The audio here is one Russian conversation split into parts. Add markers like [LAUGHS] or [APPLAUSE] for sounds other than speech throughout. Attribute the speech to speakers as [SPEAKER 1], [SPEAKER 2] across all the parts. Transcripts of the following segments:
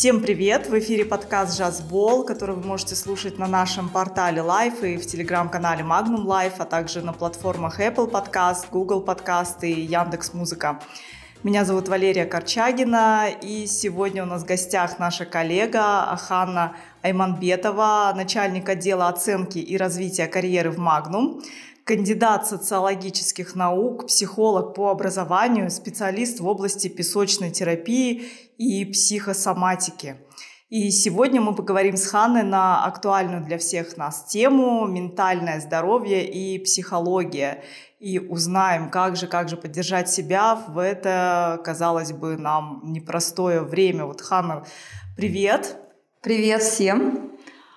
[SPEAKER 1] Всем привет! В эфире подкаст «Джазбол», который вы можете слушать на нашем портале Life и в телеграм-канале Magnum Life, а также на платформах Apple Podcast, Google Podcast и Яндекс Музыка. Меня зовут Валерия Корчагина, и сегодня у нас в гостях наша коллега Аханна Айманбетова, начальник отдела оценки и развития карьеры в Магнум, кандидат социологических наук, психолог по образованию, специалист в области песочной терапии и психосоматики. И сегодня мы поговорим с Ханной на актуальную для всех нас тему «Ментальное здоровье и психология» и узнаем, как же, как же поддержать себя в это, казалось бы, нам непростое время. Вот, Ханна, привет!
[SPEAKER 2] Привет всем!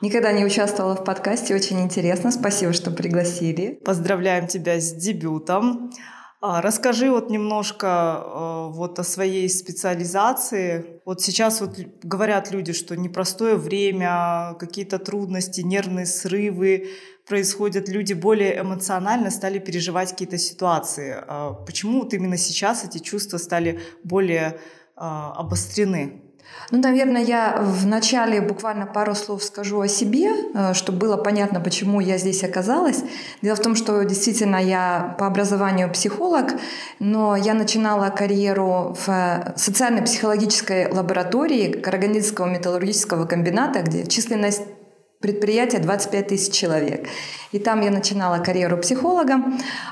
[SPEAKER 2] Никогда не участвовала в подкасте, очень интересно. Спасибо, что пригласили.
[SPEAKER 1] Поздравляем тебя с дебютом. А, расскажи вот немножко а, вот о своей специализации. Вот сейчас вот говорят люди, что непростое время, какие-то трудности, нервные срывы происходят, люди более эмоционально стали переживать какие-то ситуации. А почему вот именно сейчас эти чувства стали более обострены?
[SPEAKER 2] Ну, наверное, я вначале буквально пару слов скажу о себе, э, чтобы было понятно, почему я здесь оказалась. Дело в том, что действительно я по образованию психолог, но я начинала карьеру в социально-психологической лаборатории Карагандинского металлургического комбината, где численность предприятия 25 тысяч человек. И там я начинала карьеру психолога,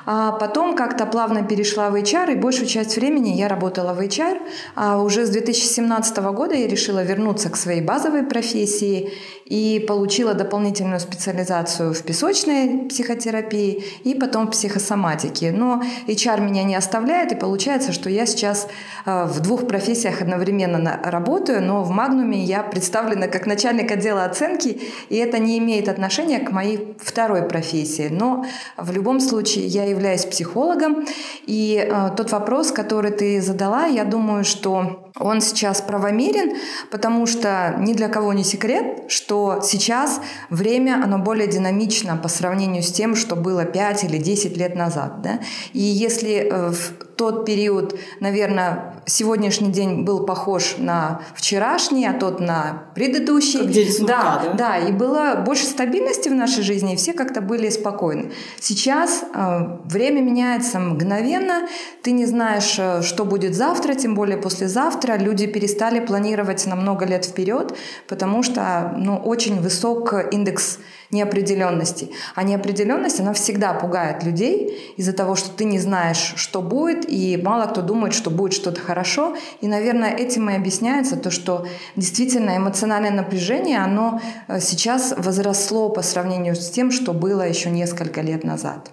[SPEAKER 2] а потом как-то плавно перешла в HR, и большую часть времени я работала в HR. А уже с 2017 года я решила вернуться к своей базовой профессии и получила дополнительную специализацию в песочной психотерапии и потом в психосоматике. Но HR меня не оставляет, и получается, что я сейчас э, в двух профессиях одновременно работаю, но в Магнуме я представлена как начальник отдела оценки, и это не имеет отношения к моей второй профессии. Но в любом случае я являюсь психологом, и э, тот вопрос, который ты задала, я думаю, что он сейчас правомерен, потому что ни для кого не секрет, что сейчас время, оно более динамично по сравнению с тем, что было 5 или 10 лет назад. Да? И если э, в тот период, наверное, сегодняшний день был похож на вчерашний, а тот на предыдущий.
[SPEAKER 1] Как день сурка,
[SPEAKER 2] да, да, да, и было больше стабильности в нашей жизни, и все как-то были спокойны. Сейчас э, время меняется мгновенно, ты не знаешь, э, что будет завтра, тем более послезавтра. Люди перестали планировать на много лет вперед, потому что ну, очень высок индекс неопределенности. А неопределенность, она всегда пугает людей из-за того, что ты не знаешь, что будет, и мало кто думает, что будет что-то хорошо. И, наверное, этим и объясняется то, что действительно эмоциональное напряжение, оно э, сейчас возросло по сравнению с тем, что было еще несколько лет назад.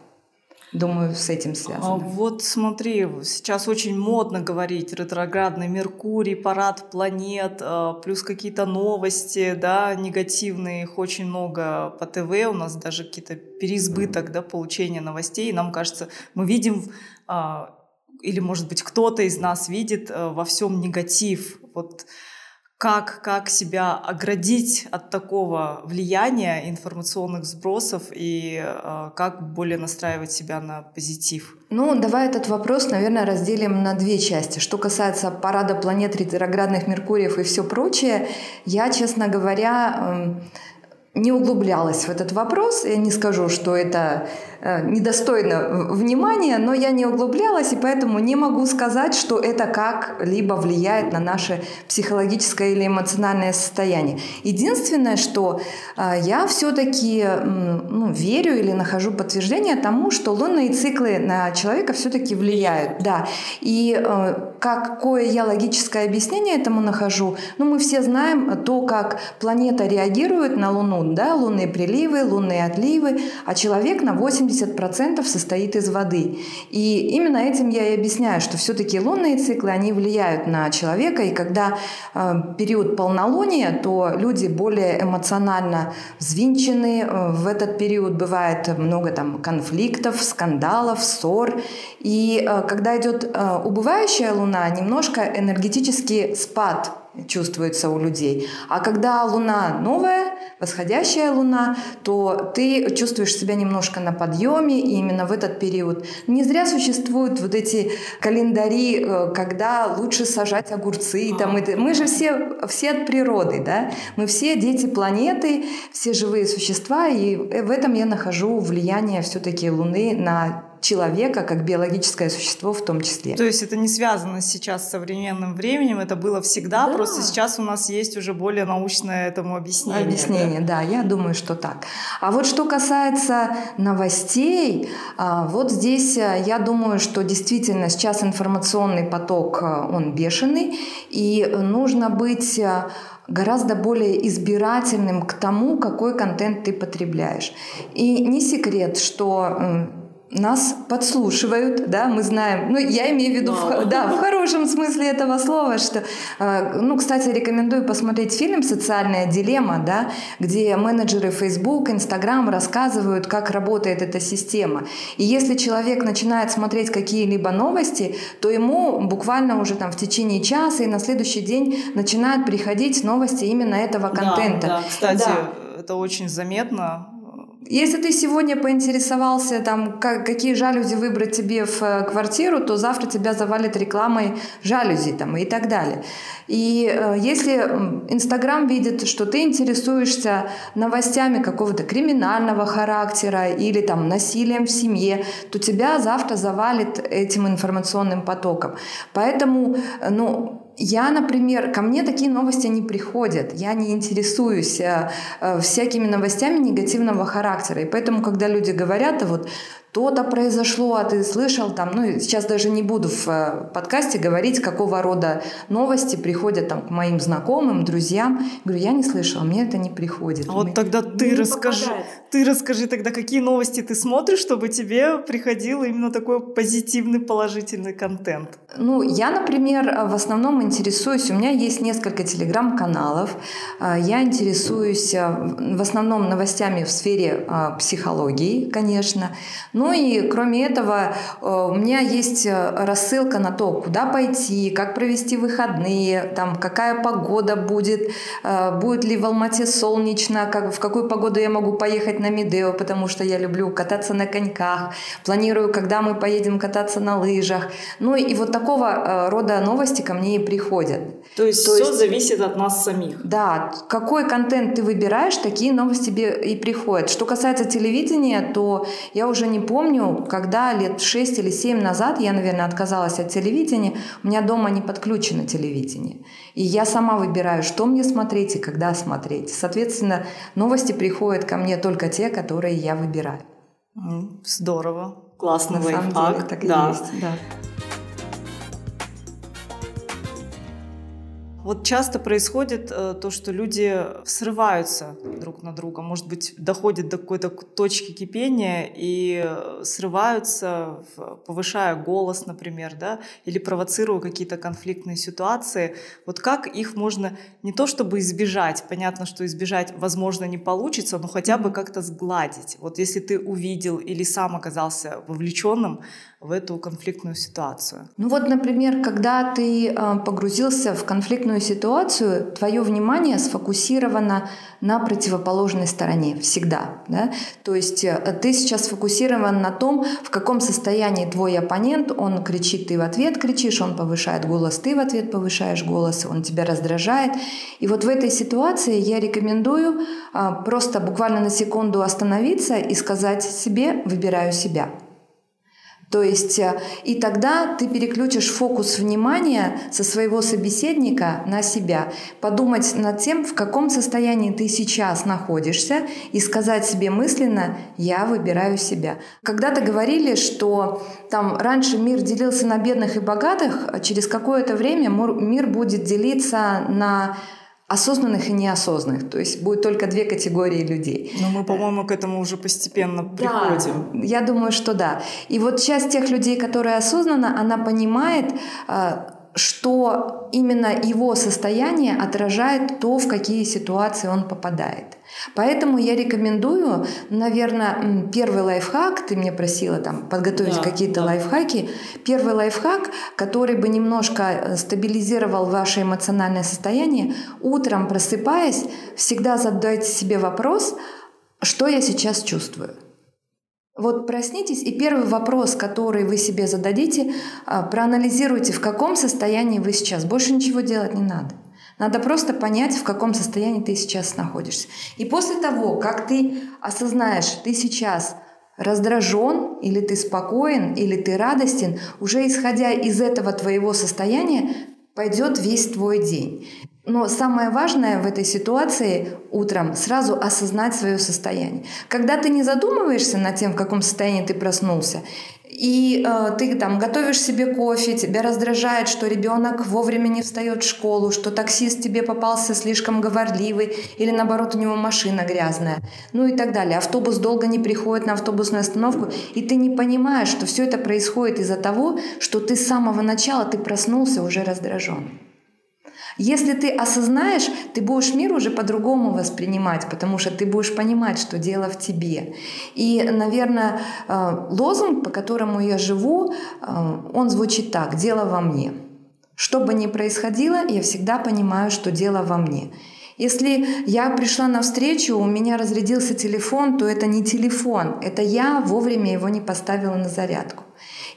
[SPEAKER 2] Думаю, с этим связано. А
[SPEAKER 1] вот смотри, сейчас очень модно говорить ретроградный Меркурий, парад планет, а, плюс какие-то новости, да, негативные, их очень много по ТВ, у нас даже какие-то переизбыток, да, получения новостей. И нам кажется, мы видим, а, или, может быть, кто-то из нас видит во всем негатив. Вот как, как себя оградить от такого влияния информационных сбросов и э, как более настраивать себя на позитив?
[SPEAKER 2] Ну, давай этот вопрос, наверное, разделим на две части. Что касается парада планет, ретроградных Меркуриев и все прочее, я, честно говоря, э, не углублялась в этот вопрос. Я не скажу, что это Э, недостойно внимания, но я не углублялась, и поэтому не могу сказать, что это как-либо влияет на наше психологическое или эмоциональное состояние. Единственное, что э, я все-таки ну, верю или нахожу подтверждение тому, что лунные циклы на человека все-таки влияют. Да. И э, какое я логическое объяснение этому нахожу? Ну, мы все знаем то, как планета реагирует на Луну, да, лунные приливы, лунные отливы, а человек на 8 80% состоит из воды. И именно этим я и объясняю, что все-таки лунные циклы, они влияют на человека, и когда э, период полнолуния, то люди более эмоционально взвинчены, э, в этот период бывает много там конфликтов, скандалов, ссор, и э, когда идет э, убывающая луна, немножко энергетический спад чувствуется у людей. А когда луна новая, восходящая луна, то ты чувствуешь себя немножко на подъеме, и именно в этот период. Не зря существуют вот эти календари, э, когда лучше сажать огурцы. Там, это. Мы же все, все от природы, да? Мы все дети планеты, все живые существа, и в этом я нахожу влияние все-таки Луны на человека как биологическое существо в том числе.
[SPEAKER 1] То есть это не связано сейчас с современным временем, это было всегда, да. просто сейчас у нас есть уже более научное этому объяснение.
[SPEAKER 2] Объяснение, да? да, я думаю, что так. А вот что касается новостей, а, вот здесь э, я думаю, что действительно сейчас информационный поток, э, он бешеный, и нужно быть гораздо более избирательным к тому, какой контент ты потребляешь. И не секрет, что нас подслушивают, да, мы знаем, ну, я имею в виду, в, да, в хорошем смысле этого слова, что, э, ну, кстати, рекомендую посмотреть фильм «Социальная дилемма», да, где менеджеры Facebook, Instagram рассказывают, как работает эта система. И если человек начинает смотреть какие-либо новости, то ему буквально уже там в течение часа и на следующий день начинают приходить новости именно этого контента.
[SPEAKER 1] Да, да. кстати, да. это очень заметно
[SPEAKER 2] если ты сегодня поинтересовался, там, как, какие жалюзи выбрать тебе в э, квартиру, то завтра тебя завалит рекламой жалюзи там, и так далее. И э, если Инстаграм видит, что ты интересуешься новостями какого-то криминального характера или там насилием в семье, то тебя завтра завалит этим информационным потоком. Поэтому, э, ну, я, например, ко мне такие новости не приходят. Я не интересуюсь э, э, всякими новостями негативного характера. И поэтому, когда люди говорят, а вот то-то произошло, а ты слышал там, ну, сейчас даже не буду в э, подкасте говорить, какого рода новости приходят там к моим знакомым, друзьям. Говорю, я не слышала, мне это не приходит.
[SPEAKER 1] А вот тогда ты расскажи, попадает. ты расскажи тогда, какие новости ты смотришь, чтобы тебе приходил именно такой позитивный, положительный контент.
[SPEAKER 2] Ну, я, например, в основном интересуюсь, у меня есть несколько телеграм-каналов, э, я интересуюсь э, в основном новостями в сфере психологии, конечно, ну и кроме этого, э, у меня есть э, рассылка на то, куда пойти, как провести выходные, там, какая погода будет, э, будет ли в Алмате солнечно, как, в какую погоду я могу поехать на Медео, потому что я люблю кататься на коньках, планирую, когда мы поедем кататься на лыжах. Ну и вот такого рода новости ко мне и приходят.
[SPEAKER 1] То есть То все есть, зависит от нас самих.
[SPEAKER 2] Да, какой контент ты выбираешь, такие новости тебе и приходят. Что касается телевидения, то я уже не помню, когда лет 6 или 7 назад я, наверное, отказалась от телевидения, у меня дома не подключено телевидение. И я сама выбираю, что мне смотреть и когда смотреть. Соответственно, новости приходят ко мне только те, которые я выбираю.
[SPEAKER 1] Здорово. Классный
[SPEAKER 2] На
[SPEAKER 1] лайфхак.
[SPEAKER 2] Самом деле, так
[SPEAKER 1] да.
[SPEAKER 2] и есть. Да.
[SPEAKER 1] Вот часто происходит э, то, что люди срываются друг на друга, может быть, доходят до какой-то точки кипения и срываются, повышая голос, например, да, или провоцируя какие-то конфликтные ситуации. Вот как их можно не то чтобы избежать, понятно, что избежать, возможно, не получится, но хотя бы как-то сгладить. Вот если ты увидел или сам оказался вовлеченным в эту конфликтную ситуацию.
[SPEAKER 2] Ну вот, например, когда ты э, погрузился в конфликтную ситуацию, твое внимание сфокусировано на противоположной стороне всегда. Да? То есть э, ты сейчас сфокусирован на том, в каком состоянии твой оппонент, он кричит, ты в ответ кричишь, он повышает голос, ты в ответ повышаешь голос, он тебя раздражает. И вот в этой ситуации я рекомендую э, просто буквально на секунду остановиться и сказать себе «выбираю себя». То есть э, и тогда ты переключишь фокус внимания со своего собеседника на себя, подумать над тем, в каком состоянии ты сейчас находишься, и сказать себе мысленно «я выбираю себя». Когда-то говорили, что там раньше мир делился на бедных и богатых, а через какое-то время мир будет делиться на осознанных и неосознанных. То есть будет только две категории людей.
[SPEAKER 1] Но мы, по-моему, к этому уже постепенно приходим.
[SPEAKER 2] Да, я думаю, что да. И вот часть тех людей, которые осознанно, она понимает, а, что именно его состояние отражает то, в какие ситуации он попадает. Поэтому я рекомендую, наверное, первый лайфхак, ты мне просила там подготовить да, какие-то да. лайфхаки, первый лайфхак, который бы немножко э, стабилизировал ваше эмоциональное состояние, утром просыпаясь, всегда задайте себе вопрос, что я сейчас чувствую. Вот проснитесь, и первый вопрос, который вы себе зададите, а, проанализируйте, в каком состоянии вы сейчас. Больше ничего делать не надо. Надо просто понять, в каком состоянии ты сейчас находишься. И после того, как ты осознаешь, ты сейчас раздражен, или ты спокоен, или ты радостен, уже исходя из этого твоего состояния, пойдет весь твой день. Но самое важное в этой ситуации утром сразу осознать свое состояние. Когда ты не задумываешься над тем, в каком состоянии ты проснулся, и э, ты там готовишь себе кофе, тебя раздражает, что ребенок вовремя не встает в школу, что таксист тебе попался слишком говорливый, или наоборот у него машина грязная, ну и так далее. Автобус долго не приходит на автобусную остановку, и ты не понимаешь, что все это происходит из-за того, что ты с самого начала ты проснулся уже раздражен. Если ты осознаешь, ты будешь мир уже по-другому воспринимать, потому что ты будешь понимать, что дело в тебе. И, наверное, э, лозунг, по которому я живу, э, он звучит так «Дело во мне». Что бы ни происходило, я всегда понимаю, что дело во мне. Если я пришла на встречу, у меня разрядился телефон, то это не телефон, это я вовремя его не поставила на зарядку.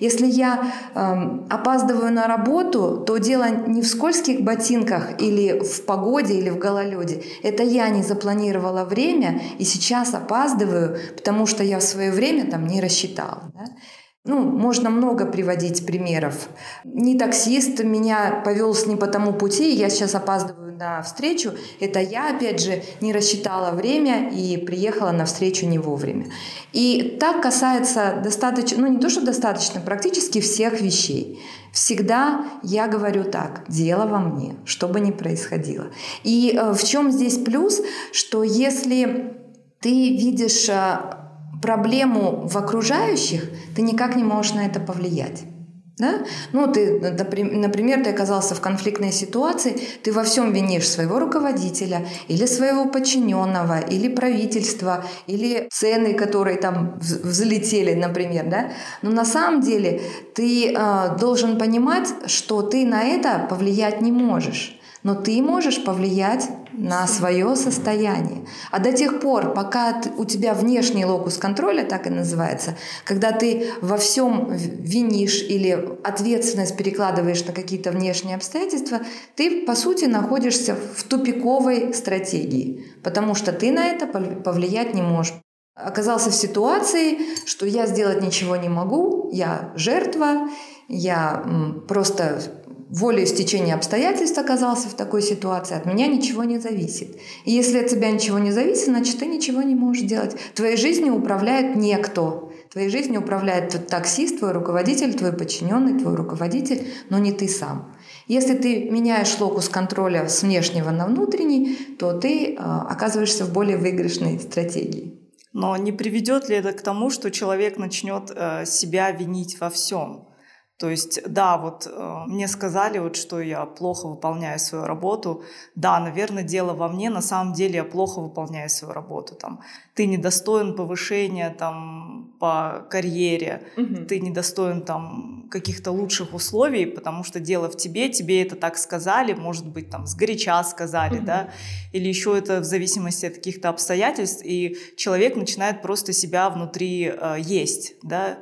[SPEAKER 2] Если я э, опаздываю на работу, то дело не в скользких ботинках или в погоде или в гололеде. Это я не запланировала время и сейчас опаздываю, потому что я в свое время там не рассчитала. Да? Ну, можно много приводить примеров. Не таксист меня повел с не по тому пути, я сейчас опаздываю на встречу. Это я, опять же, не рассчитала время и приехала на встречу не вовремя. И так касается достаточно, ну не то, что достаточно, практически всех вещей. Всегда я говорю так, дело во мне, что бы ни происходило. И э, в чем здесь плюс, что если ты видишь э, проблему в окружающих, ты никак не можешь на это повлиять. Да? Ну, ты, например, ты оказался в конфликтной ситуации, ты во всем винишь своего руководителя или своего подчиненного, или правительства, или цены, которые там взлетели, например. Да? Но на самом деле ты э, должен понимать, что ты на это повлиять не можешь но ты можешь повлиять на свое состояние. А до тех пор, пока у тебя внешний локус контроля, так и называется, когда ты во всем винишь или ответственность перекладываешь на какие-то внешние обстоятельства, ты, по сути, находишься в тупиковой стратегии, потому что ты на это повлиять не можешь оказался в ситуации, что я сделать ничего не могу, я жертва, я просто волей стечения обстоятельств оказался в такой ситуации, от меня ничего не зависит. И если от тебя ничего не зависит, значит, ты ничего не можешь делать. Твоей жизнью управляет некто. Твоей жизнью управляет твой таксист, твой руководитель, твой подчиненный, твой руководитель, но не ты сам. Если ты меняешь локус контроля с внешнего на внутренний, то ты э, оказываешься в более выигрышной стратегии.
[SPEAKER 1] Но не приведет ли это к тому, что человек начнет э, себя винить во всем? То есть, да, вот э, мне сказали, вот, что я плохо выполняю свою работу. Да, наверное, дело во мне. На самом деле я плохо выполняю свою работу. Там, ты недостоин повышения там, по карьере, угу. ты недостоин там, каких-то лучших условий, потому что дело в тебе, тебе это так сказали, может быть, там, сгоряча сказали, угу. да, или еще это в зависимости от каких-то обстоятельств, и человек начинает просто себя внутри э, есть, да,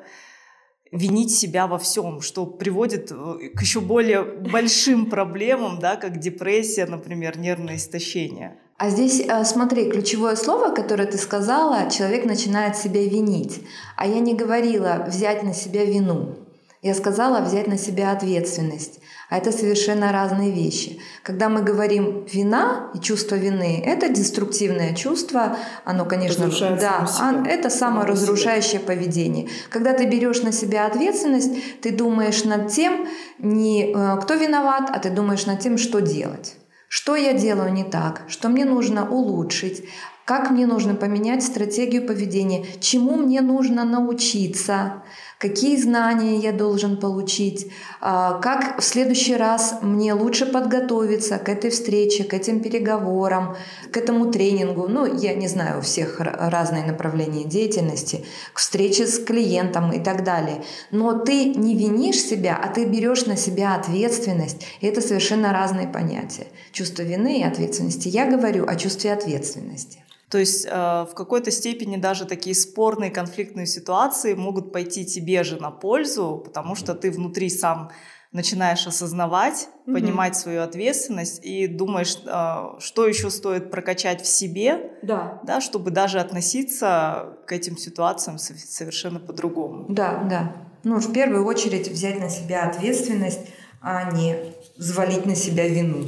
[SPEAKER 1] винить себя во всем, что приводит э, к еще более большим проблемам, да, как депрессия, например, нервное истощение.
[SPEAKER 2] А здесь, э, смотри, ключевое слово, которое ты сказала, человек начинает себя винить. А я не говорила взять на себя вину. Я сказала взять на себя ответственность. А это совершенно разные вещи. Когда мы говорим вина и чувство вины, это деструктивное чувство, оно, конечно, да, это саморазрушающее поведение. Когда ты берешь на себя ответственность, ты думаешь над тем, не э, кто виноват, а ты думаешь над тем, что делать. Что я делаю не так, что мне нужно улучшить, как мне нужно поменять стратегию поведения, чему мне нужно научиться, какие знания я должен получить, а, как в следующий раз мне лучше подготовиться к этой встрече, к этим переговорам, к этому тренингу. Ну, я не знаю, у всех разные направления деятельности, к встрече с клиентом и так далее. Но ты не винишь себя, а ты берешь на себя ответственность. И это совершенно разные понятия. Чувство вины и ответственности. Я говорю о чувстве ответственности.
[SPEAKER 1] То есть э, в какой-то степени даже такие спорные конфликтные ситуации могут пойти тебе же на пользу, потому что ты внутри сам начинаешь осознавать, mm-hmm. понимать свою ответственность и думаешь, э, что еще стоит прокачать в себе,
[SPEAKER 2] да.
[SPEAKER 1] Да, чтобы даже относиться к этим ситуациям совершенно по-другому.
[SPEAKER 2] Да, да. Ну, в первую очередь взять на себя ответственность, а не взвалить на себя вину.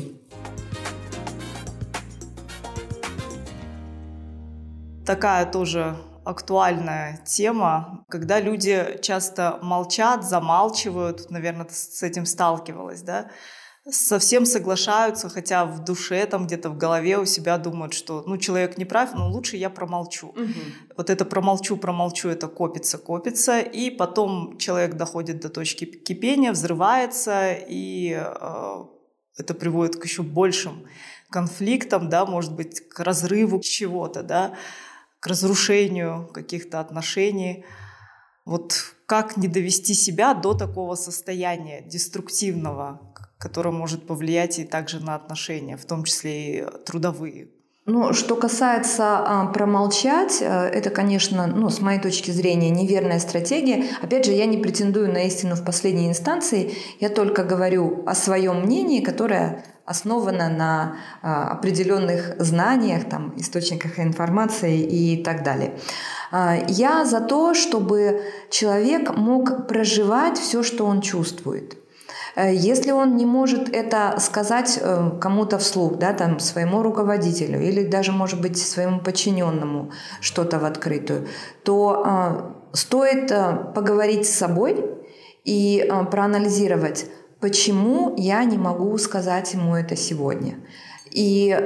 [SPEAKER 1] Такая тоже актуальная тема, когда люди часто молчат, замалчивают, наверное, ты с этим сталкивалась, да, совсем соглашаются, хотя в душе, там где-то в голове у себя думают, что ну человек не прав, но лучше я промолчу. Угу. Вот это промолчу, промолчу, это копится, копится, и потом человек доходит до точки кипения, взрывается, и э, это приводит к еще большим конфликтам, да, может быть, к разрыву чего-то, да к разрушению каких-то отношений. Вот как не довести себя до такого состояния деструктивного, которое может повлиять и также на отношения, в том числе и трудовые.
[SPEAKER 2] Ну, что касается а, промолчать, э, это, конечно, ну, с моей точки зрения, неверная стратегия. Опять же, я не претендую на истину в последней инстанции, я только говорю о своем мнении, которое основано на а, определенных знаниях, там, источниках информации и так далее. А, я за то, чтобы человек мог проживать все, что он чувствует. Э, если он не может это сказать э, кому-то вслух, да, там, своему руководителю или даже, может быть, своему подчиненному что-то в открытую, то э, стоит поговорить с собой и проанализировать, почему я не могу сказать ему это сегодня. И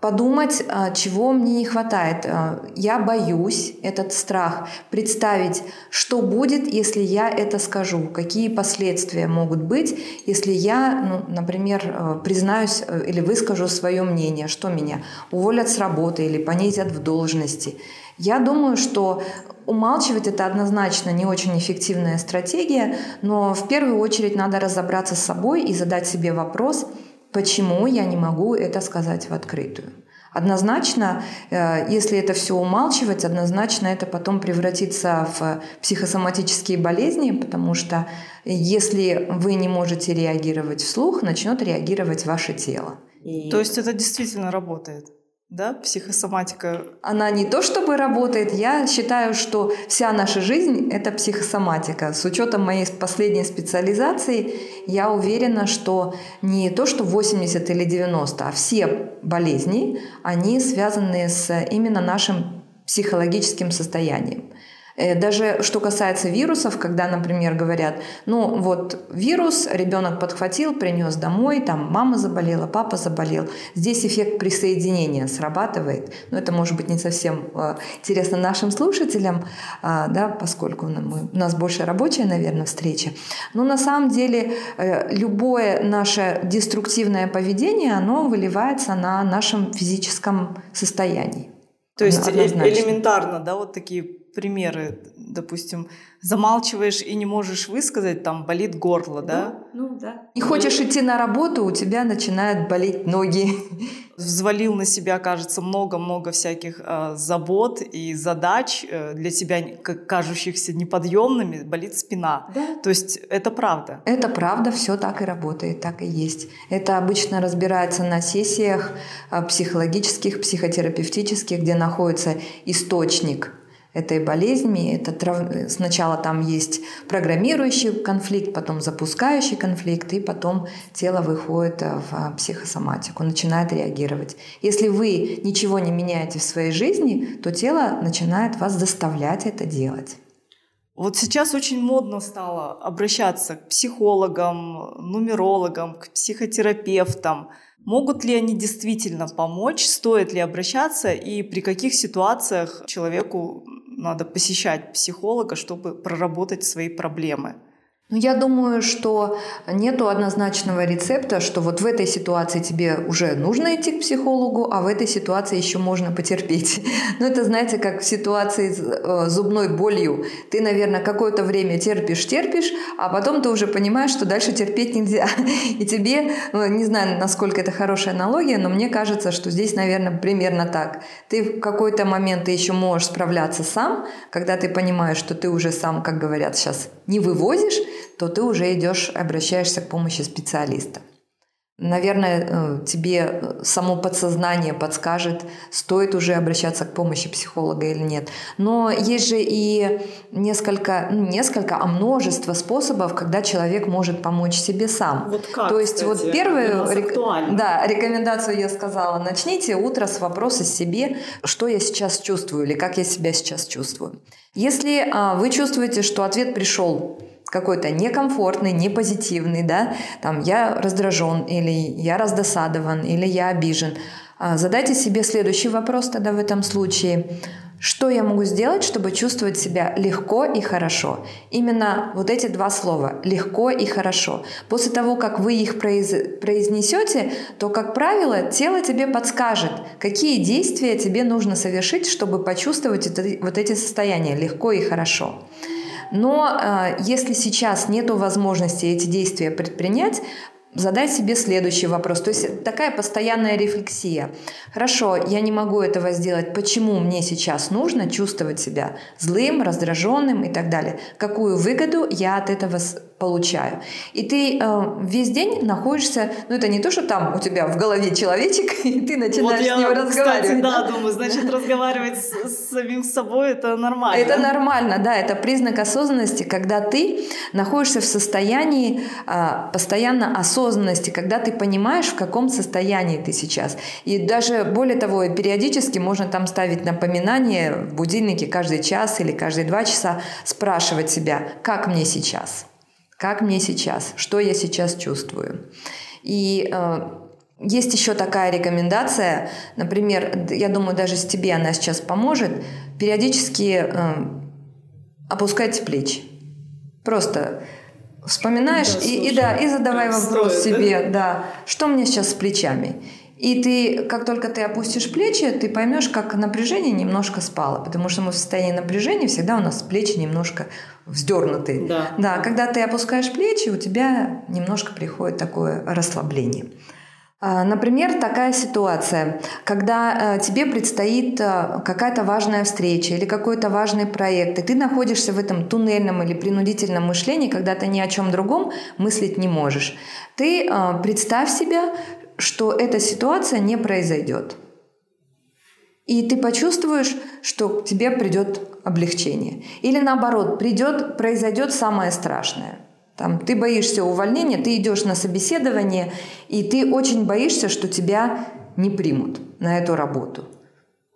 [SPEAKER 2] подумать, а, чего мне не хватает. А, я боюсь этот страх представить, что будет, если я это скажу, какие последствия могут быть, если я, ну, например, а, признаюсь или выскажу свое мнение, что меня уволят с работы или понизят в должности. Я думаю, что умалчивать это однозначно не очень эффективная стратегия, но в первую очередь надо разобраться с собой и задать себе вопрос – Почему я не могу это сказать в открытую? Однозначно, э, если это все умалчивать, однозначно это потом превратится в психосоматические болезни, потому что если вы не можете реагировать вслух, начнет реагировать ваше тело.
[SPEAKER 1] И... То есть это действительно работает? Да, психосоматика?
[SPEAKER 2] Она не то чтобы работает, я считаю, что вся наша жизнь — это психосоматика. С учетом моей последней специализации я уверена, что не то, что 80 или 90, а все болезни, они связаны с именно нашим психологическим состоянием. Э, даже что касается вирусов, когда, например, говорят, ну вот вирус ребенок подхватил, принес домой, там мама заболела, папа заболел. Здесь эффект присоединения срабатывает. Но это может быть не совсем э, интересно нашим слушателям, э, да, поскольку у нас больше рабочая, наверное, встреча. Но на самом деле э, любое наше деструктивное поведение, оно выливается на нашем физическом состоянии.
[SPEAKER 1] То есть элементарно, да, вот такие примеры, допустим, замалчиваешь и не можешь высказать, там болит горло, да?
[SPEAKER 2] Ну, ну да. Не хочешь идти на работу, у тебя начинают болеть ноги.
[SPEAKER 1] Взвалил на себя, кажется, много-много всяких э, забот и задач э, для тебя, кажущихся неподъемными, болит спина.
[SPEAKER 2] Да.
[SPEAKER 1] То есть это правда.
[SPEAKER 2] Это правда, все так и работает, так и есть. Это обычно разбирается на сессиях э, психологических, психотерапевтических, где находится источник этой болезни. Это трав... Сначала там есть программирующий конфликт, потом запускающий конфликт, и потом тело выходит э, в психосоматику, начинает реагировать. Если вы ничего не меняете в своей жизни, то тело начинает вас заставлять это делать.
[SPEAKER 1] Вот сейчас очень модно стало обращаться к психологам, нумерологам, к психотерапевтам. Могут ли они действительно помочь? Стоит ли обращаться? И при каких ситуациях человеку надо посещать психолога, чтобы проработать свои проблемы?
[SPEAKER 2] Ну, я думаю, что нету однозначного рецепта, что вот в этой ситуации тебе уже нужно идти к психологу, а в этой ситуации еще можно потерпеть. [LAUGHS] Ну, это, знаете, как в ситуации с э, зубной болью. Ты, наверное, какое-то время терпишь, терпишь, а потом ты уже понимаешь, что дальше терпеть нельзя. [LAUGHS] И тебе, ну, не знаю, насколько это хорошая аналогия, но мне кажется, что здесь, наверное, примерно так. Ты в какой-то момент ты еще можешь справляться сам, когда ты понимаешь, что ты уже сам, как говорят сейчас, не вывозишь, то ты уже идешь, обращаешься к помощи специалиста. Наверное, э, тебе э, само подсознание подскажет, стоит уже обращаться к помощи психолога или нет. Но есть же и несколько, ну, несколько, а множество способов, когда человек может помочь себе сам.
[SPEAKER 1] Вот как,
[SPEAKER 2] То есть
[SPEAKER 1] кстати,
[SPEAKER 2] вот первую
[SPEAKER 1] рек...
[SPEAKER 2] да, рекомендацию я сказала, начните утро с вопроса себе, что я сейчас чувствую или как я себя сейчас чувствую. Если а, вы чувствуете, что ответ пришел какой-то некомфортный, непозитивный, да, там я раздражен или я раздосадован или я обижен. А, задайте себе следующий вопрос тогда в этом случае. Что я могу сделать, чтобы чувствовать себя легко и хорошо? Именно вот эти два слова «легко» и «хорошо». После того, как вы их произ... произнесете, то, как правило, тело тебе подскажет, какие действия тебе нужно совершить, чтобы почувствовать это, вот эти состояния легко и хорошо. Но э, если сейчас нет возможности эти действия предпринять, Задай себе следующий вопрос. То есть такая постоянная рефлексия. Хорошо, я не могу этого сделать. Почему мне сейчас нужно чувствовать себя злым, раздраженным и так далее? Какую выгоду я от этого получаю. И ты э, весь день находишься, ну это не то, что там у тебя в голове человечек, [LAUGHS] и ты начинаешь вот я, с ним разговаривать.
[SPEAKER 1] Кстати, да, думаю, значит, разговаривать с, с самим собой это нормально.
[SPEAKER 2] Это нормально, да, это признак осознанности, когда ты находишься в состоянии э, постоянно осознанности, когда ты понимаешь, в каком состоянии ты сейчас. И даже более того, периодически можно там ставить напоминание в будильнике каждый час или каждые два часа, спрашивать себя, как мне сейчас как мне сейчас, что я сейчас чувствую. И э, есть еще такая рекомендация, например, я думаю, даже с тебе она сейчас поможет, периодически э, опускать плечи. Просто вспоминаешь да, и, и да и задавай вопрос строит, себе, да? да, что мне сейчас с плечами. И ты, как только ты опустишь плечи, ты поймешь, как напряжение немножко спало, потому что мы в состоянии напряжения всегда у нас плечи немножко вздернуты.
[SPEAKER 1] Да.
[SPEAKER 2] да, когда ты опускаешь плечи, у тебя немножко приходит такое расслабление. А, например, такая ситуация, когда э, тебе предстоит э, какая-то важная встреча или какой-то важный проект, и ты находишься в этом туннельном или принудительном мышлении, когда ты ни о чем другом мыслить не можешь. Ты э, представь себя, что эта ситуация не произойдет. И ты почувствуешь, что к тебе придет облегчение. Или наоборот, придет, произойдет самое страшное. Там, ты боишься увольнения, ты идешь на собеседование, и ты очень боишься, что тебя не примут на эту работу.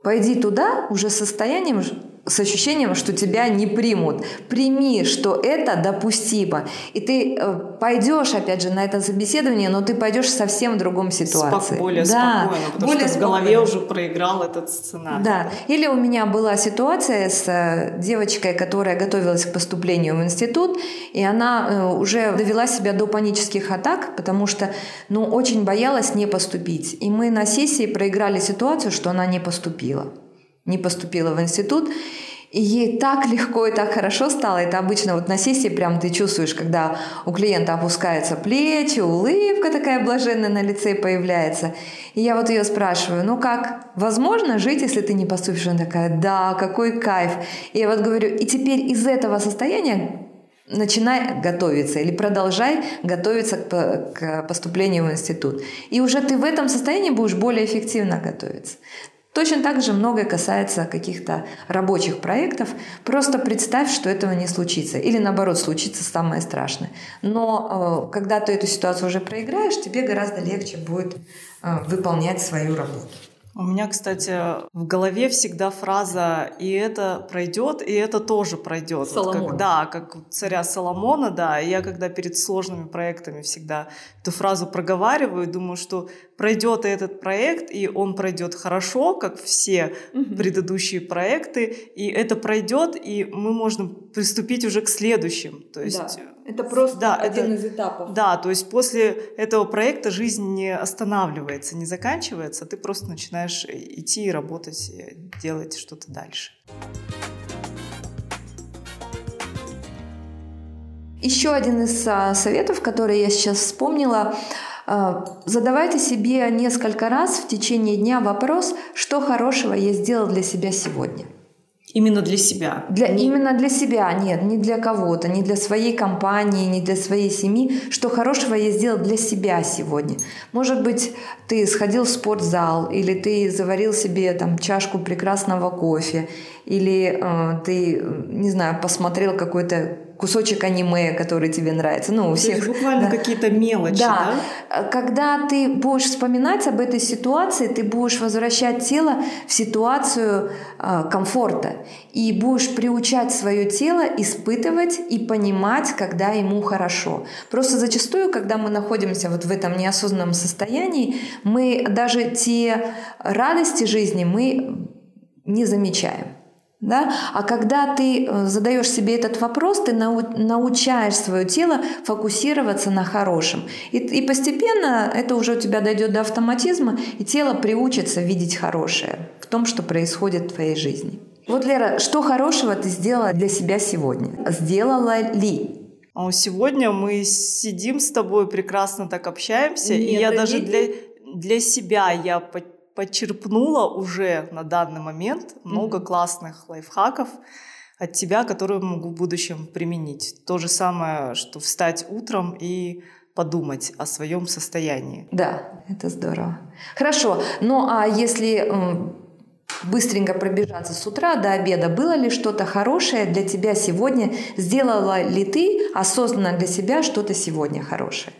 [SPEAKER 2] Пойди туда уже состоянием с ощущением, что тебя не примут. Прими, что это допустимо. И ты э, пойдешь, опять же, на это собеседование, но ты пойдешь совсем в другом ситуации.
[SPEAKER 1] Спок, более да, спокойно, потому более что в голове уже проиграл этот сценарий.
[SPEAKER 2] Да. Или у меня была ситуация с э, девочкой, которая готовилась к поступлению в институт, и она э, уже довела себя до панических атак, потому что, ну, очень боялась не поступить. И мы на сессии проиграли ситуацию, что она не поступила не поступила в институт. И ей так легко и так хорошо стало. Это обычно вот на сессии прям ты чувствуешь, когда у клиента опускаются плечи, улыбка такая блаженная на лице появляется. И я вот ее спрашиваю, ну как, возможно жить, если ты не поступишь? Она такая, да, какой кайф. И я вот говорю, и теперь из этого состояния начинай готовиться или продолжай готовиться к поступлению в институт. И уже ты в этом состоянии будешь более эффективно готовиться. Точно так же многое касается каких-то рабочих проектов. Просто представь, что этого не случится. Или наоборот, случится самое страшное. Но э, когда ты эту ситуацию уже проиграешь, тебе гораздо легче будет э, выполнять свою работу.
[SPEAKER 1] У меня, кстати, в голове всегда фраза «и это пройдет, и это тоже пройдет».
[SPEAKER 2] Соломон.
[SPEAKER 1] Вот как, да, как у царя Соломона, да. И я когда перед сложными проектами всегда эту фразу проговариваю, думаю, что пройдет этот проект, и он пройдет хорошо, как все угу. предыдущие проекты, и это пройдет, и мы можем приступить уже к следующим. То есть
[SPEAKER 2] да это просто да, один это, из этапов.
[SPEAKER 1] Да, то есть после этого проекта жизнь не останавливается, не заканчивается, ты просто начинаешь идти и работать, делать что-то дальше.
[SPEAKER 2] Еще один из а, советов, который я сейчас вспомнила, а, задавайте себе несколько раз в течение дня вопрос, что хорошего я сделал для себя сегодня.
[SPEAKER 1] Именно для себя.
[SPEAKER 2] Для, не... Именно для себя, нет, не для кого-то, не для своей компании, не для своей семьи. Что хорошего я сделал для себя сегодня? Может быть, ты сходил в спортзал, или ты заварил себе там чашку прекрасного кофе, или э, ты, не знаю, посмотрел какой-то кусочек аниме, который тебе нравится. Ну, у всех.
[SPEAKER 1] То есть буквально да. какие-то мелочи, да.
[SPEAKER 2] да? Когда ты будешь вспоминать об этой ситуации, ты будешь возвращать тело в ситуацию э, комфорта и будешь приучать свое тело испытывать и понимать, когда ему хорошо. Просто зачастую, когда мы находимся вот в этом неосознанном состоянии, мы даже те радости жизни мы не замечаем. Да? А когда ты э, задаешь себе этот вопрос, ты научаешь свое тело фокусироваться на хорошем. И, и постепенно это уже у тебя дойдет до автоматизма, и тело приучится видеть хорошее в том, что происходит в твоей жизни. Вот, Лера, что хорошего ты сделала для себя сегодня? Сделала ли?
[SPEAKER 1] А сегодня мы сидим с тобой, прекрасно так общаемся, Нет, и я даже для, для себя я подчерпнула уже на данный момент много mm-hmm. классных лайфхаков от тебя, которые могу в будущем применить. То же самое, что встать утром и подумать о своем состоянии.
[SPEAKER 2] Да, это здорово. Хорошо. Ну а если быстренько пробежаться с утра до обеда, было ли что-то хорошее для тебя сегодня? Сделала ли ты осознанно для себя что-то сегодня хорошее?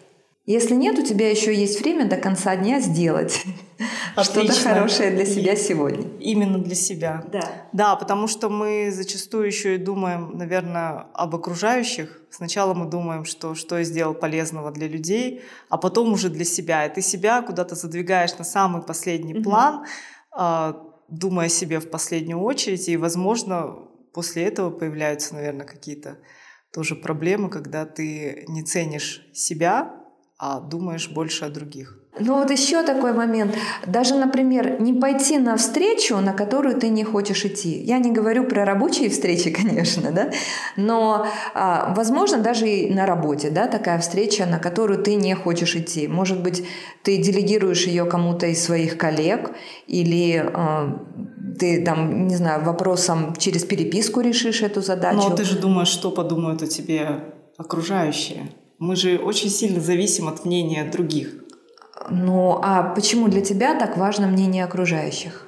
[SPEAKER 2] Если нет, у тебя еще есть время до конца дня сделать [LAUGHS] что-то хорошее для себя сегодня.
[SPEAKER 1] Именно для себя.
[SPEAKER 2] Да.
[SPEAKER 1] Да, потому что мы зачастую еще и думаем, наверное, об окружающих. Сначала мы думаем, что что я сделал полезного для людей, а потом уже для себя. И ты себя куда-то задвигаешь на самый последний угу. план, а, думая о себе в последнюю очередь. И, возможно, после этого появляются, наверное, какие-то тоже проблемы, когда ты не ценишь себя, а думаешь больше о других.
[SPEAKER 2] Ну вот еще такой момент. Даже, например, не пойти на встречу, на которую ты не хочешь идти. Я не говорю про рабочие встречи, [LAUGHS] конечно, да, но, а, возможно, даже и на работе, да, такая встреча, на которую ты не хочешь идти. Может быть, ты делегируешь ее кому-то из своих коллег или а, ты там, не знаю, вопросом через переписку решишь эту задачу.
[SPEAKER 1] Но ты же думаешь, что подумают о тебе окружающие. Мы же очень сильно зависим от мнения других.
[SPEAKER 2] Ну, а почему для тебя так важно мнение окружающих?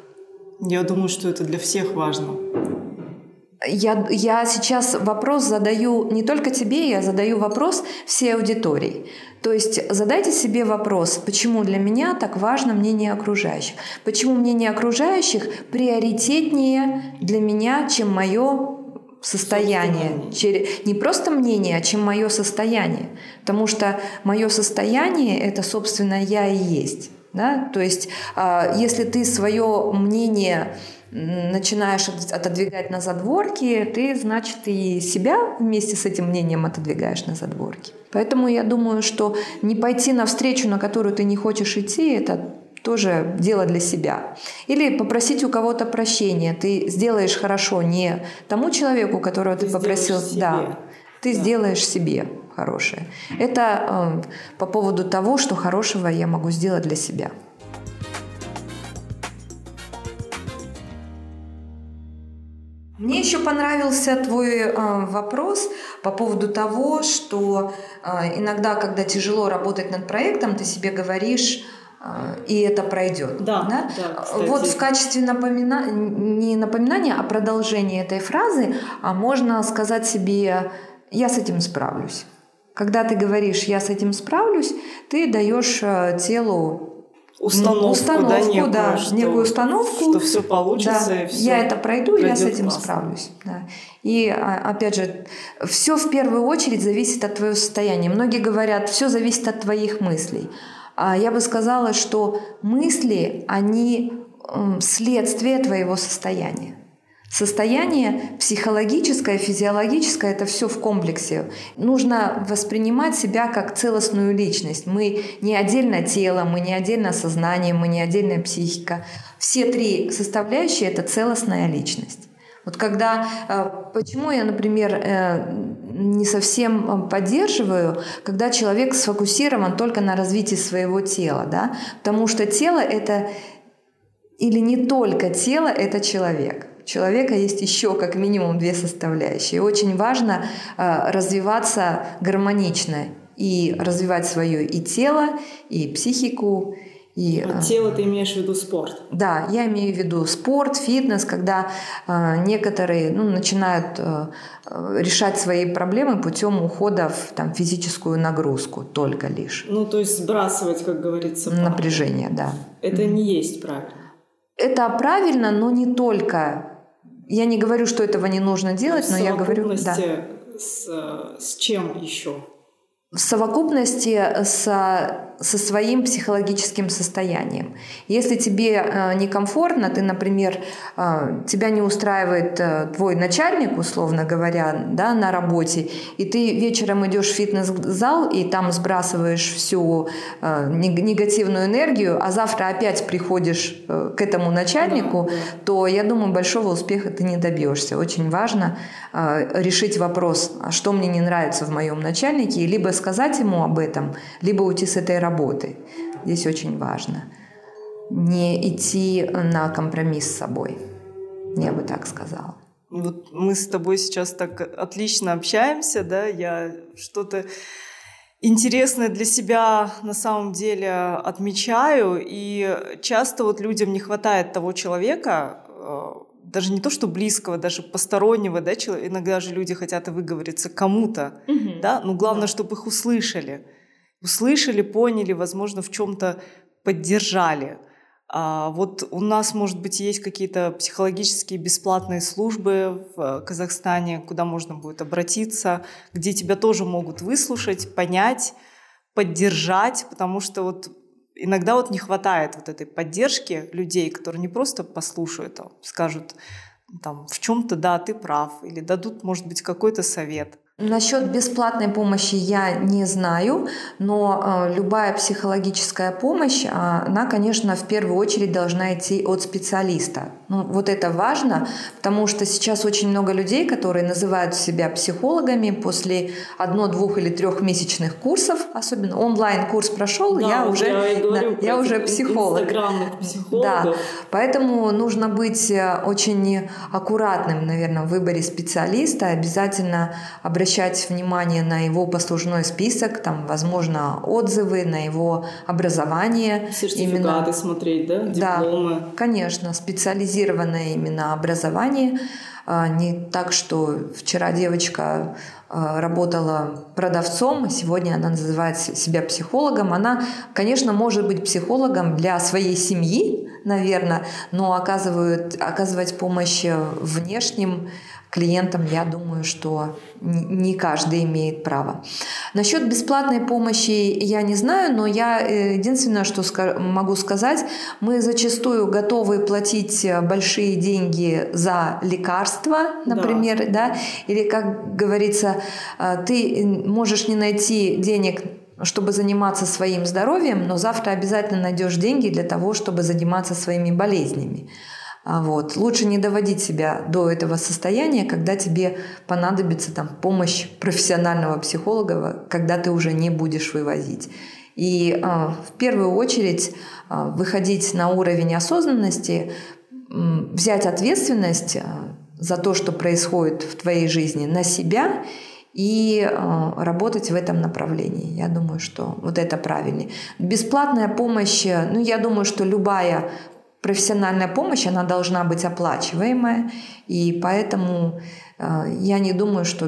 [SPEAKER 1] Я думаю, что это для всех важно.
[SPEAKER 2] Я, я сейчас вопрос задаю не только тебе, я задаю вопрос всей аудитории. То есть задайте себе вопрос, почему для меня так важно мнение окружающих? Почему мнение окружающих приоритетнее для меня, чем мое состояние, не просто мнение, а чем мое состояние. Потому что мое состояние это, собственно, я и есть. Да? То есть, а, если ты свое мнение начинаешь отодвигать на задворки, ты, значит, и себя вместе с этим мнением отодвигаешь на задворки. Поэтому я думаю, что не пойти на встречу, на которую ты не хочешь идти, это тоже дело для себя. Или попросить у кого-то прощения. Ты сделаешь хорошо не тому человеку, которого ты, ты попросил, да, ты да. сделаешь себе хорошее. Это э, по поводу того, что хорошего я могу сделать для себя. Мне еще понравился твой э, вопрос по поводу того, что э, иногда, когда тяжело работать над проектом, ты себе говоришь, и это пройдет.
[SPEAKER 1] Да, да? да
[SPEAKER 2] Вот в качестве напомина... не напоминания, а продолжения этой фразы а можно сказать себе «я с этим справлюсь». Когда ты говоришь «я с этим справлюсь», ты даешь э, телу
[SPEAKER 1] установку, установку да, некую,
[SPEAKER 2] да,
[SPEAKER 1] что,
[SPEAKER 2] некую установку,
[SPEAKER 1] что все получится.
[SPEAKER 2] Да,
[SPEAKER 1] и все
[SPEAKER 2] я это пройду, я с этим
[SPEAKER 1] классно.
[SPEAKER 2] справлюсь. Да. И а, опять же, все в первую очередь зависит от твоего состояния. Многие говорят, все зависит от твоих мыслей. А я бы сказала, что мысли, они следствие твоего состояния. Состояние психологическое, физиологическое – это все в комплексе. Нужно воспринимать себя как целостную личность. Мы не отдельно тело, мы не отдельно сознание, мы не отдельная психика. Все три составляющие – это целостная личность. Вот когда, э, почему я, например, э, не совсем поддерживаю, когда человек сфокусирован только на развитии своего тела, да, потому что тело это или не только тело, это человек человека есть еще как минимум две составляющие. И очень важно э, развиваться гармонично и развивать свое и тело, и психику. И,
[SPEAKER 1] а тело ты имеешь в виду спорт?
[SPEAKER 2] Да, я имею в виду спорт, фитнес, когда э, некоторые ну, начинают э, решать свои проблемы путем ухода в там, физическую нагрузку только лишь.
[SPEAKER 1] Ну, то есть сбрасывать, как говорится,
[SPEAKER 2] напряжение, да.
[SPEAKER 1] Это mm-hmm. не есть правильно.
[SPEAKER 2] Это правильно, но не только я не говорю, что этого не нужно делать, но я говорю...
[SPEAKER 1] Да. С, с чем еще?
[SPEAKER 2] В совокупности со со своим психологическим состоянием. Если тебе э, некомфортно, ты, например, э, тебя не устраивает э, твой начальник, условно говоря, да, на работе, и ты вечером идешь в фитнес-зал и там сбрасываешь всю негативную энергию, а завтра опять приходишь к этому начальнику, то, я думаю, большого успеха ты не добьешься. Очень важно решить вопрос, а что мне не нравится в моем начальнике, и либо сказать ему об этом, либо уйти с этой работы. Здесь очень важно. Не идти на компромисс с собой. Я бы так сказала.
[SPEAKER 1] Вот мы с тобой сейчас так отлично общаемся, да, я что-то интересное для себя на самом деле отмечаю, и часто вот людям не хватает того человека, э, даже не то, что близкого, даже постороннего, да, иногда же люди хотят выговориться кому-то, угу. да, но главное, да. чтобы их услышали услышали, поняли, возможно, в чем-то поддержали. А вот у нас, может быть, есть какие-то психологические бесплатные службы в Казахстане, куда можно будет обратиться, где тебя тоже могут выслушать, понять, поддержать, потому что вот иногда вот не хватает вот этой поддержки людей, которые не просто послушают, а скажут там в чем-то да, ты прав, или дадут, может быть, какой-то совет.
[SPEAKER 2] Насчет бесплатной помощи я не знаю, но э, любая психологическая помощь, а, она, конечно, в первую очередь должна идти от специалиста. Ну, вот это важно, потому что сейчас очень много людей, которые называют себя психологами после одно, двух или трехмесячных курсов, особенно онлайн-курс прошел, да, я уже,
[SPEAKER 1] я,
[SPEAKER 2] да, я уже психолог. Да, поэтому нужно быть э, очень аккуратным, наверное, в выборе специалиста, обязательно обращать внимание на его послужной список, там, возможно, отзывы на его образование.
[SPEAKER 1] Сертификаты именно, смотреть, да? Дипломы.
[SPEAKER 2] Да, конечно, специализированное именно образование. А, не так, что вчера девочка а, работала продавцом, а сегодня она называет себя психологом. Она, конечно, может быть психологом для своей семьи, наверное, но оказывает, оказывать помощь внешним клиентам, я думаю, что не каждый имеет право. Насчет бесплатной помощи я не знаю, но я э, единственное, что могу сказать, мы зачастую готовы платить э, большие деньги за лекарства, например, да, да? или, как говорится, э, ты можешь не найти денег чтобы заниматься своим здоровьем, но завтра обязательно найдешь деньги для того, чтобы заниматься своими болезнями. А вот. Лучше не доводить себя до этого состояния, когда тебе понадобится там, помощь профессионального психолога, когда ты уже не будешь вывозить. И э, в первую очередь э, выходить на уровень осознанности, э, взять ответственность э, за то, что происходит в твоей жизни, на себя и э, работать в этом направлении. Я думаю, что вот это правильнее. Бесплатная помощь, ну я думаю, что любая профессиональная помощь, она должна быть оплачиваемая, и поэтому э, я не думаю, что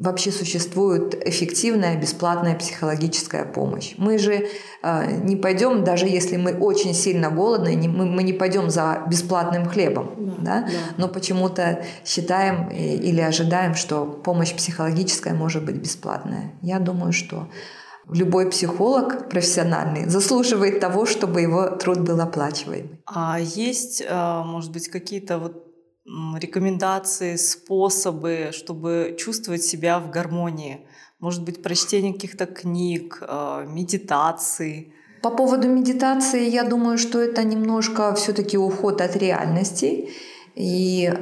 [SPEAKER 2] вообще существует эффективная бесплатная психологическая помощь. Мы же э, не пойдем, даже если мы очень сильно голодны, мы, мы не пойдем за бесплатным хлебом, да, да? Да. но почему-то считаем или ожидаем, что помощь психологическая может быть бесплатная. Я думаю, что любой психолог профессиональный заслуживает того, чтобы его труд был оплачиваемый.
[SPEAKER 1] А есть, э, может быть, какие-то вот рекомендации, способы, чтобы чувствовать себя в гармонии? Может быть, прочтение каких-то книг, э, медитации?
[SPEAKER 2] По поводу медитации, я думаю, что это немножко все-таки уход от реальности. И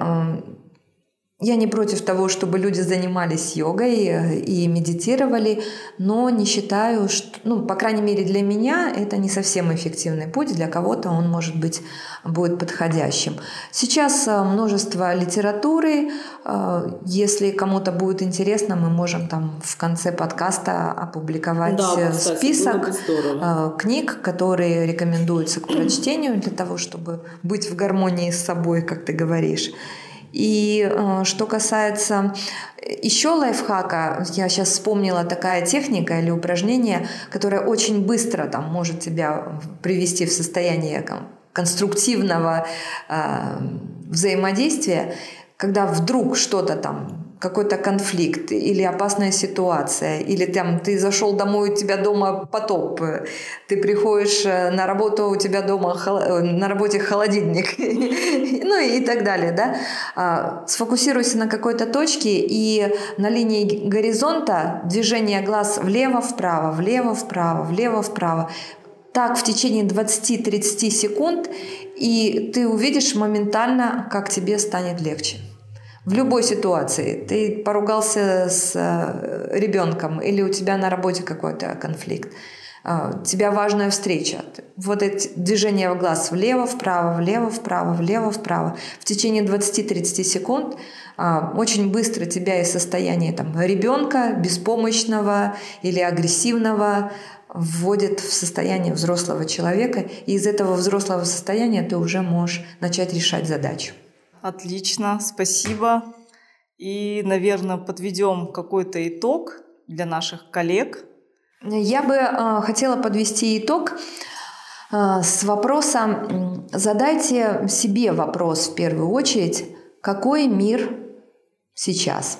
[SPEAKER 2] я не против того, чтобы люди занимались йогой э, и медитировали, но не считаю, что, ну, по крайней мере, для меня это не совсем эффективный путь, для кого-то он, может быть, будет подходящим. Сейчас э, множество литературы, э, если кому-то будет интересно, мы можем там в конце подкаста опубликовать да, кстати, список книг, которые рекомендуются к прочтению для того, чтобы быть в гармонии с собой, как ты говоришь. И э, что касается еще лайфхака, я сейчас вспомнила такая техника или упражнение, которое очень быстро там, может тебя привести в состояние конструктивного э, взаимодействия, когда вдруг что-то там какой-то конфликт или опасная ситуация, или там ты зашел домой, у тебя дома потоп, ты приходишь э, на работу, у тебя дома э, на работе холодильник, [LAUGHS] ну и так далее, да. А, сфокусируйся на какой-то точке и на линии горизонта движение глаз влево-вправо, влево-вправо, влево-вправо. Так в течение 20-30 секунд, и ты увидишь моментально, как тебе станет легче в любой ситуации. Ты поругался с э, ребенком или у тебя на работе какой-то конфликт. У тебя важная встреча. Вот эти движения в глаз влево, вправо, влево, вправо, влево, вправо. В течение 20-30 секунд а, очень быстро тебя из состояния там, ребенка, беспомощного или агрессивного вводит в состояние взрослого человека, и из этого взрослого состояния ты уже можешь начать решать задачу.
[SPEAKER 1] Отлично, спасибо. И, наверное, подведем какой-то итог для наших коллег.
[SPEAKER 2] Я бы э, хотела подвести итог э, с вопросом, задайте себе вопрос в первую очередь, какой мир сейчас?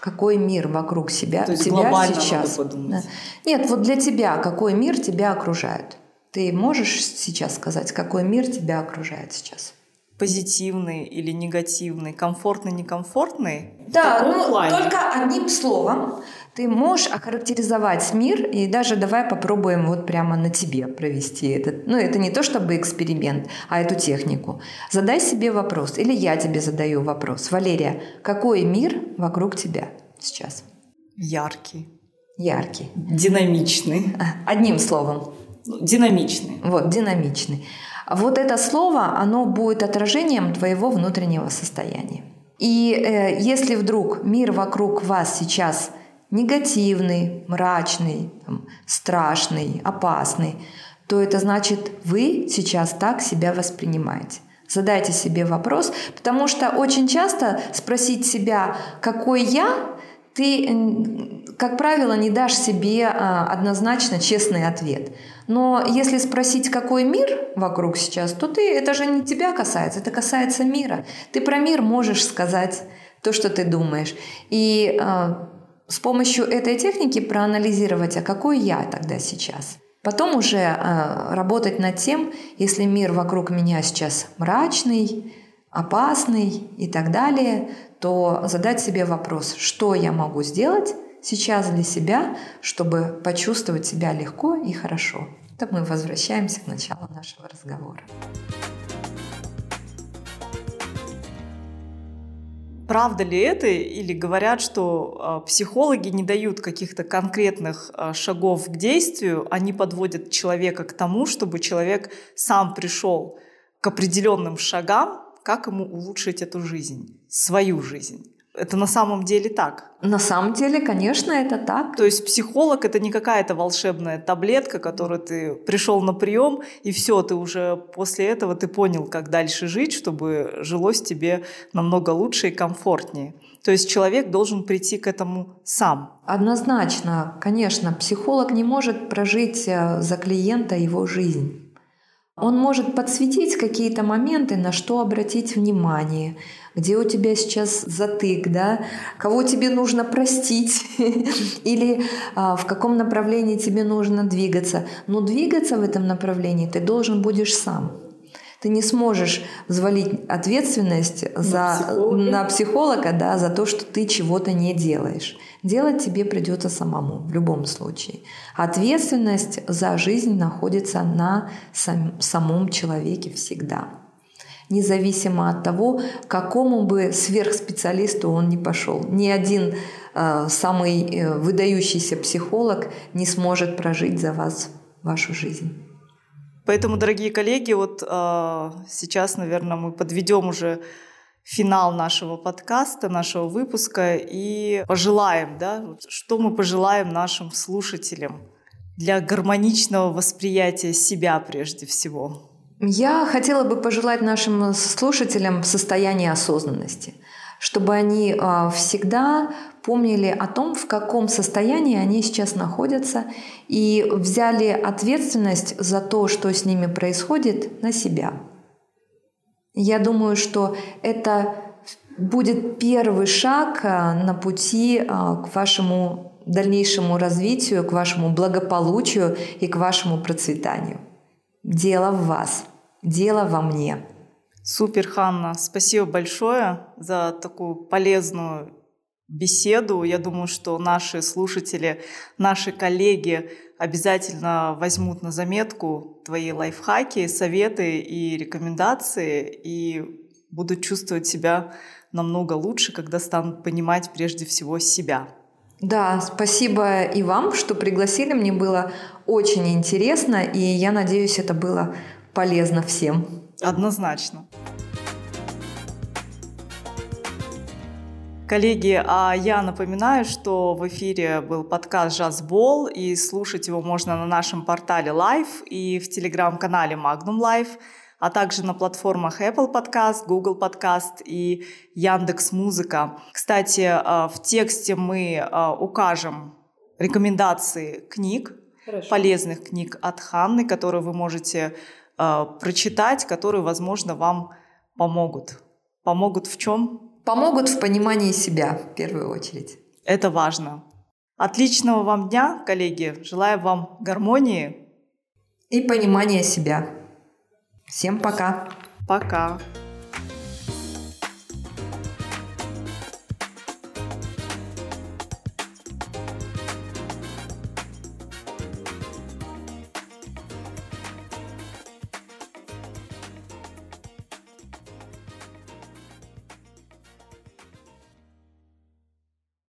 [SPEAKER 2] Какой мир вокруг себя,
[SPEAKER 1] То есть
[SPEAKER 2] тебя
[SPEAKER 1] сейчас? Надо подумать.
[SPEAKER 2] Нет, вот для тебя какой мир тебя окружает? Ты можешь сейчас сказать, какой мир тебя окружает сейчас?
[SPEAKER 1] Позитивный или негативный, комфортный, некомфортный?
[SPEAKER 2] Да, ну, плане. только одним словом ты можешь охарактеризовать мир, и даже давай попробуем вот прямо на тебе провести этот. Ну, это не то чтобы эксперимент, а эту технику. Задай себе вопрос, или я тебе задаю вопрос. Валерия, какой мир вокруг тебя сейчас?
[SPEAKER 1] Яркий.
[SPEAKER 2] Яркий.
[SPEAKER 1] Динамичный.
[SPEAKER 2] Одним словом.
[SPEAKER 1] Ну, динамичный.
[SPEAKER 2] Вот, динамичный. Вот это слово, оно будет отражением твоего внутреннего состояния. И э, если вдруг мир вокруг вас сейчас негативный, мрачный, там, страшный, опасный, то это значит, вы сейчас так себя воспринимаете. Задайте себе вопрос, потому что очень часто спросить себя, какой я, ты, как правило, не дашь себе а, однозначно честный ответ. Но если спросить, какой мир вокруг сейчас, то ты, это же не тебя касается, это касается мира. Ты про мир можешь сказать то, что ты думаешь. И э, с помощью этой техники проанализировать, а какой я тогда сейчас. Потом уже э, работать над тем, если мир вокруг меня сейчас мрачный, опасный и так далее, то задать себе вопрос, что я могу сделать сейчас для себя, чтобы почувствовать себя легко и хорошо. Так мы возвращаемся к началу нашего разговора.
[SPEAKER 1] Правда ли это или говорят, что э, психологи не дают каких-то конкретных э, шагов к действию, они подводят человека к тому, чтобы человек сам пришел к определенным шагам, как ему улучшить эту жизнь, свою жизнь? это на самом деле так.
[SPEAKER 2] На самом деле, конечно, это так.
[SPEAKER 1] То есть психолог это не какая-то волшебная таблетка, которую ты пришел на прием, и все, ты уже после этого ты понял, как дальше жить, чтобы жилось тебе намного лучше и комфортнее. То есть человек должен прийти к этому сам.
[SPEAKER 2] Однозначно, конечно, психолог не может прожить э, за клиента его жизнь. Он может подсветить какие-то моменты, на что обратить внимание, где у тебя сейчас затык, да, кого тебе нужно простить [LAUGHS] или а, в каком направлении тебе нужно двигаться. Но двигаться в этом направлении ты должен будешь сам. Ты не сможешь взвалить ответственность за, психолога. на психолога да, за то, что ты чего-то не делаешь. Делать тебе придется самому в любом случае. Ответственность за жизнь находится на сам, самом человеке всегда. Независимо от того, какому бы сверхспециалисту он не пошел. Ни один э, самый э, выдающийся психолог не сможет прожить за вас вашу жизнь.
[SPEAKER 1] Поэтому, дорогие коллеги, вот э, сейчас, наверное, мы подведем уже финал нашего подкаста, нашего выпуска и пожелаем, да, что мы пожелаем нашим слушателям для гармоничного восприятия себя прежде всего.
[SPEAKER 2] Я хотела бы пожелать нашим слушателям состояние осознанности, чтобы они а, всегда помнили о том, в каком состоянии они сейчас находятся, и взяли ответственность за то, что с ними происходит, на себя. Я думаю, что это будет первый шаг а, на пути а, к вашему дальнейшему развитию, к вашему благополучию и к вашему процветанию. Дело в вас, дело во мне.
[SPEAKER 1] Супер, Ханна. Спасибо большое за такую полезную беседу. Я думаю, что наши слушатели, наши коллеги обязательно возьмут на заметку твои лайфхаки, советы и рекомендации и будут чувствовать себя намного лучше, когда станут понимать прежде всего себя.
[SPEAKER 2] Да, спасибо и вам, что пригласили. Мне было очень интересно, и я надеюсь, это было полезно всем.
[SPEAKER 1] Однозначно. Коллеги, а я напоминаю, что в эфире был подкаст «Жазбол», и слушать его можно на нашем портале Live и в телеграм-канале Magnum Live, а также на платформах Apple Podcast, Google Podcast и Яндекс Музыка. Кстати, а, в тексте мы а, укажем рекомендации книг, Хорошо. полезных книг от Ханны, которые вы можете а, прочитать, которые, возможно, вам помогут. Помогут в чем?
[SPEAKER 2] помогут в понимании себя в первую очередь.
[SPEAKER 1] Это важно. Отличного вам дня, коллеги. Желаю вам гармонии
[SPEAKER 2] и понимания себя. Всем пока.
[SPEAKER 1] Пока.